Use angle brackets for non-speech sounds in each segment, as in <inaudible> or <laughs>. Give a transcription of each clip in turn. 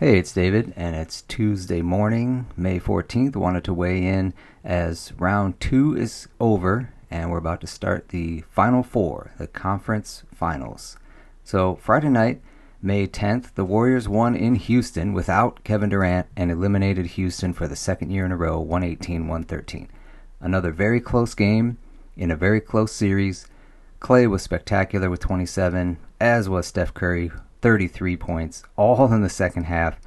Hey, it's David, and it's Tuesday morning, May 14th. Wanted to weigh in as round two is over, and we're about to start the final four, the conference finals. So, Friday night, May 10th, the Warriors won in Houston without Kevin Durant and eliminated Houston for the second year in a row, 118 113. Another very close game in a very close series. Klay was spectacular with 27, as was Steph Curry, 33 points, all in the second half,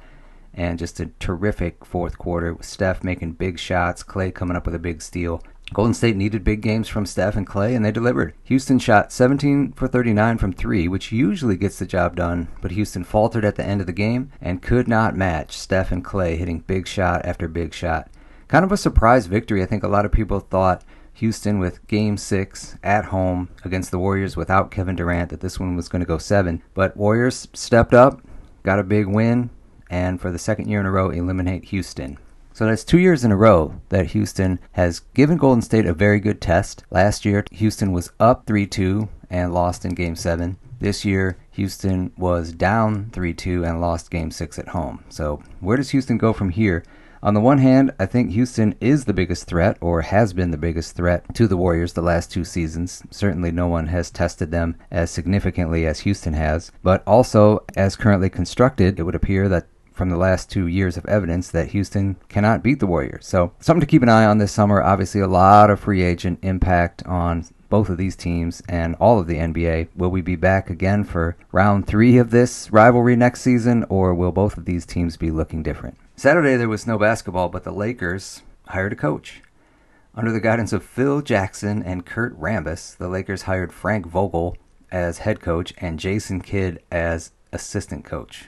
and just a terrific fourth quarter with Steph making big shots, Klay coming up with a big steal. Golden State needed big games from Steph and Klay, and they delivered. Houston shot 17 for 39 from three, which usually gets the job done, but Houston faltered at the end of the game and could not match Steph and Klay hitting big shot after big shot. Kind of a surprise victory. I think a lot of people thought Houston with game six at home against the Warriors without Kevin Durant that this one was going to go seven. But Warriors stepped up, got a big win, and for the second year in a row, eliminate Houston. So that's two years in a row that Houston has given Golden State a very good test. Last year, Houston was up 3 2 and lost in game seven. This year, Houston was down 3 2 and lost game six at home. So, where does Houston go from here? On the one hand, I think Houston is the biggest threat, or has been the biggest threat, to the Warriors the last two seasons. Certainly, no one has tested them as significantly as Houston has. But also, as currently constructed, it would appear that from the last two years of evidence that Houston cannot beat the Warriors. So, something to keep an eye on this summer. Obviously, a lot of free agent impact on both of these teams and all of the NBA. Will we be back again for round three of this rivalry next season, or will both of these teams be looking different? Saturday there was no basketball, but the Lakers hired a coach. Under the guidance of Phil Jackson and Kurt Rambis, the Lakers hired Frank Vogel as head coach and Jason Kidd as assistant coach.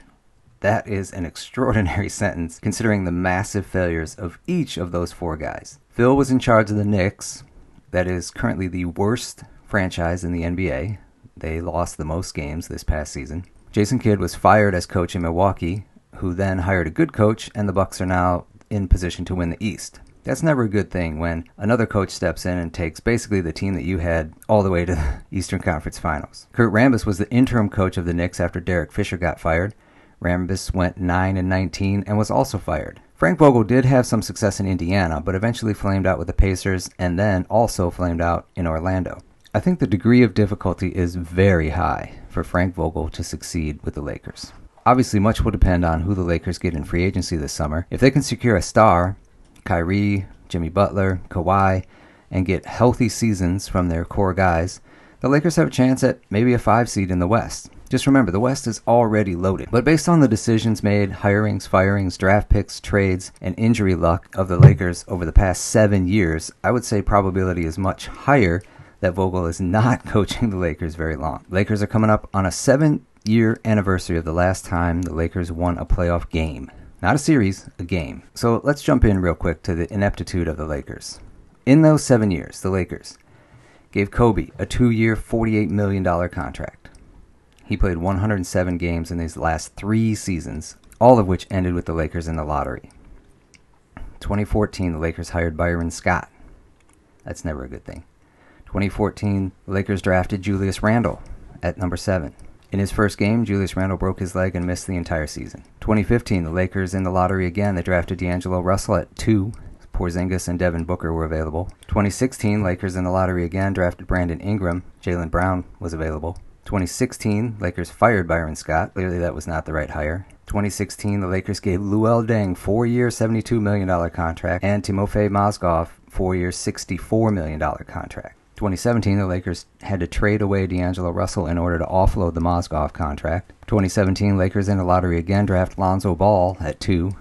That is an extraordinary <laughs> sentence considering the massive failures of each of those four guys. Phil was in charge of the Knicks, that is currently the worst franchise in the NBA. They lost the most games this past season. Jason Kidd was fired as coach in Milwaukee who then hired a good coach, and the Bucks are now in position to win the East. That's never a good thing when another coach steps in and takes basically the team that you had all the way to the <laughs> Eastern Conference Finals. Kurt Rambis was the interim coach of the Knicks after Derek Fisher got fired. Rambis went 9 and 19 and was also fired. Frank Vogel did have some success in Indiana, but eventually flamed out with the Pacers and then also flamed out in Orlando. I think the degree of difficulty is very high for Frank Vogel to succeed with the Lakers. Obviously, much will depend on who the Lakers get in free agency this summer. If they can secure a star, Kyrie, Jimmy Butler, Kawhi, and get healthy seasons from their core guys, the Lakers have a chance at maybe a five seed in the West. Just remember, the West is already loaded. But based on the decisions made, hirings, firings, draft picks, trades, and injury luck of the Lakers over the past seven years, I would say probability is much higher that Vogel is not <laughs> coaching the Lakers very long. Lakers are coming up on a seven year anniversary of the last time the Lakers won a playoff game. Not a series, a game. So let's jump in real quick to the ineptitude of the Lakers. In those seven years, the Lakers gave Kobe a two year, $48 million contract. He played 107 games in these last three seasons, all of which ended with the Lakers in the lottery. 2014, the Lakers hired Byron Scott. That's never a good thing. 2014, the Lakers drafted Julius Randle at number seven. In his first game, Julius Randle broke his leg and missed the entire season. 2015, the Lakers in the lottery again. They drafted D'Angelo Russell at two. Porzingis and Devin Booker were available. 2016, Lakers in the lottery again drafted Brandon Ingram. Jaylen Brown was available. 2016, Lakers fired Byron Scott. Clearly, that was not the right hire. 2016, the Lakers gave Luol Deng four-year, $72 million contract, and Timofey Mozgov four-year, $64 million contract. 2017, the Lakers had to trade away D'Angelo Russell in order to offload the Mozgov contract. 2017, Lakers in the lottery again draft Lonzo Ball at two.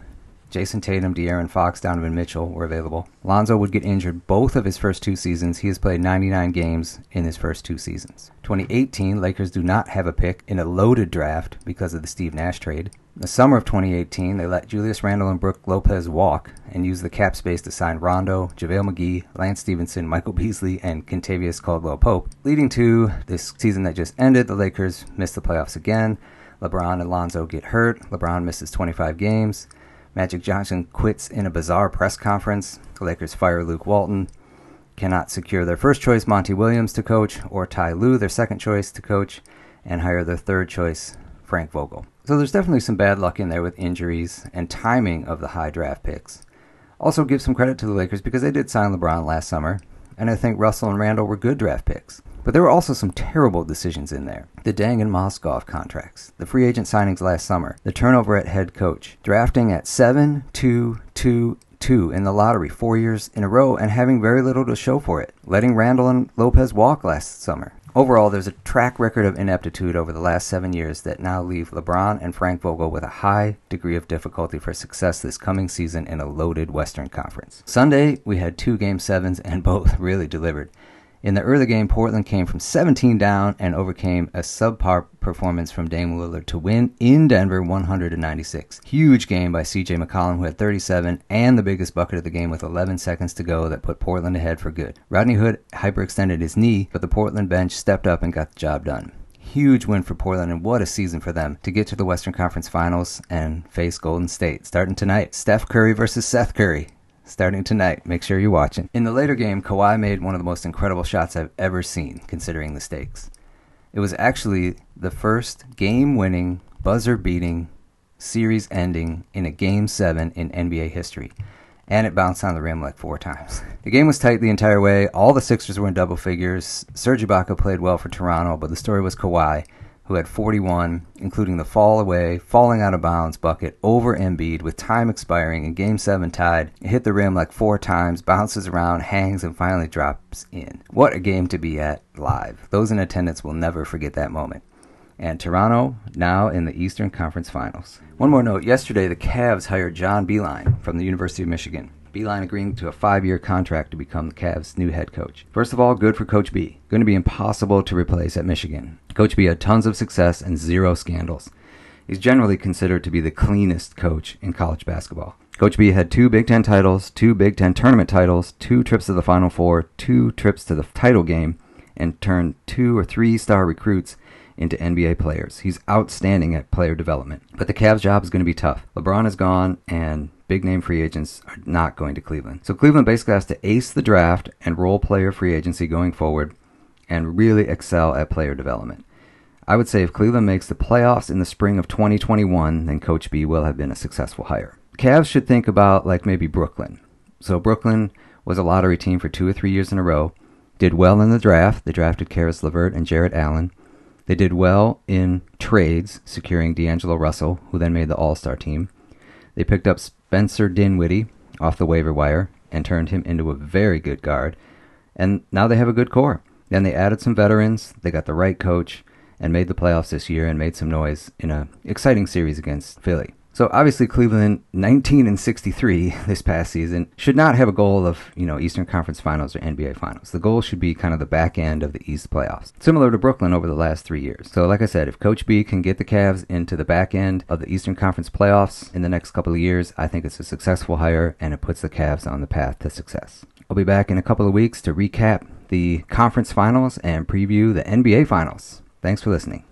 Jayson Tatum, De'Aaron Fox, Donovan Mitchell were available. Lonzo would get injured both of his first two seasons. He has played 99 games in his first two seasons. 2018, Lakers do not have a pick in a loaded draft because of the Steve Nash trade. In The summer of 2018, they let Julius Randle and Brook Lopez walk and use the cap space to sign Rondo, JaVale McGee, Lance Stephenson, Michael Beasley, and Kentavious Caldwell Pope, leading to this season that just ended. The Lakers miss the playoffs again. LeBron and Lonzo get hurt. LeBron misses 25 games. Magic Johnson quits in a bizarre press conference. The Lakers fire Luke Walton. Cannot secure their first choice, Monty Williams, to coach, or Ty Lue, their second choice, to coach, and hire their third choice, Frank Vogel. So there's definitely some bad luck in there with injuries and timing of the high draft picks. Also, give some credit to the Lakers because they did sign LeBron last summer, and I think Russell and Randle were good draft picks. But there were also some terrible decisions in there. The Deng and Mozgov contracts, the free agent signings last summer, the turnover at head coach, drafting at 7, 2, 2, 2 in the lottery four years in a row and having very little to show for it, letting Randle and Lopez walk last summer. Overall, there's a track record of ineptitude over the last seven years that now leave LeBron and Frank Vogel with a high degree of difficulty for success this coming season in a loaded Western Conference. Sunday, we had two Game 7s and <laughs> both really delivered. In the early game, Portland came from 17 down and overcame a subpar performance from Dame Lillard to win in Denver 196. Huge game by CJ McCollum, who had 37 and the biggest bucket of the game with 11 seconds to go that put Portland ahead for good. Rodney Hood hyperextended his knee, but the Portland bench stepped up and got the job done. Huge win for Portland, and what a season for them to get to the Western Conference Finals and face Golden State starting tonight. Steph Curry versus Seth Curry starting tonight. Make sure you're watching. In the later game, Kawhi made one of the most incredible shots I've ever seen, considering the stakes. It was actually the first game winning, buzzer beating, series ending in a game seven in NBA history. And it bounced on the rim like four times. <laughs> The game was tight the entire way. All the Sixers were in double figures. Serge Ibaka played well for Toronto, but the story was Kawhi who had 41, including the fall away, falling out of bounds bucket over Embiid with time expiring in Game 7 tied. It hit the rim like four times, bounces around, hangs, and finally drops in. What a game to be at live. Those in attendance will never forget that moment. And Toronto now in the Eastern Conference Finals. One more note yesterday, the Cavs hired John Beilein from the University of Michigan. Beilein agreeing to a five year contract to become the Cavs' new head coach. First of all, good for Coach B. Going to be impossible to replace at Michigan. Coach B had tons of success and zero scandals. He's generally considered to be the cleanest coach in college basketball. Coach B had two Big Ten titles, two Big Ten tournament titles, two trips to the Final Four, two trips to the title game, and turned two or three star recruits into NBA players. He's outstanding at player development. But the Cavs' job is going to be tough. LeBron is gone, and big name free agents are not going to Cleveland. So Cleveland basically has to ace the draft and role player free agency going forward and really excel at player development. I would say if Cleveland makes the playoffs in the spring of 2021, then Coach B will have been a successful hire. Cavs should think about like maybe Brooklyn. So Brooklyn was a lottery team for two or three years in a row, did well in the draft. They drafted Caris LeVert and Jarrett Allen. They did well in trades, securing D'Angelo Russell, who then made the All Star team. They picked up Spencer Dinwiddie off the waiver wire and turned him into a very good guard. And now they have a good core. Then they added some veterans, they got the right coach, and made the playoffs this year and made some noise in an exciting series against Philly. So obviously Cleveland 19 and 63 this past season should not have a goal of, you know, Eastern Conference Finals or NBA Finals. The goal should be kind of the back end of the East playoffs. Similar to Brooklyn over the last 3 years. So like I said, if Coach B can get the Cavs into the back end of the Eastern Conference playoffs in the next couple of years, I think it's a successful hire and it puts the Cavs on the path to success. I'll be back in a couple of weeks to recap the conference finals and preview the NBA finals. Thanks for listening.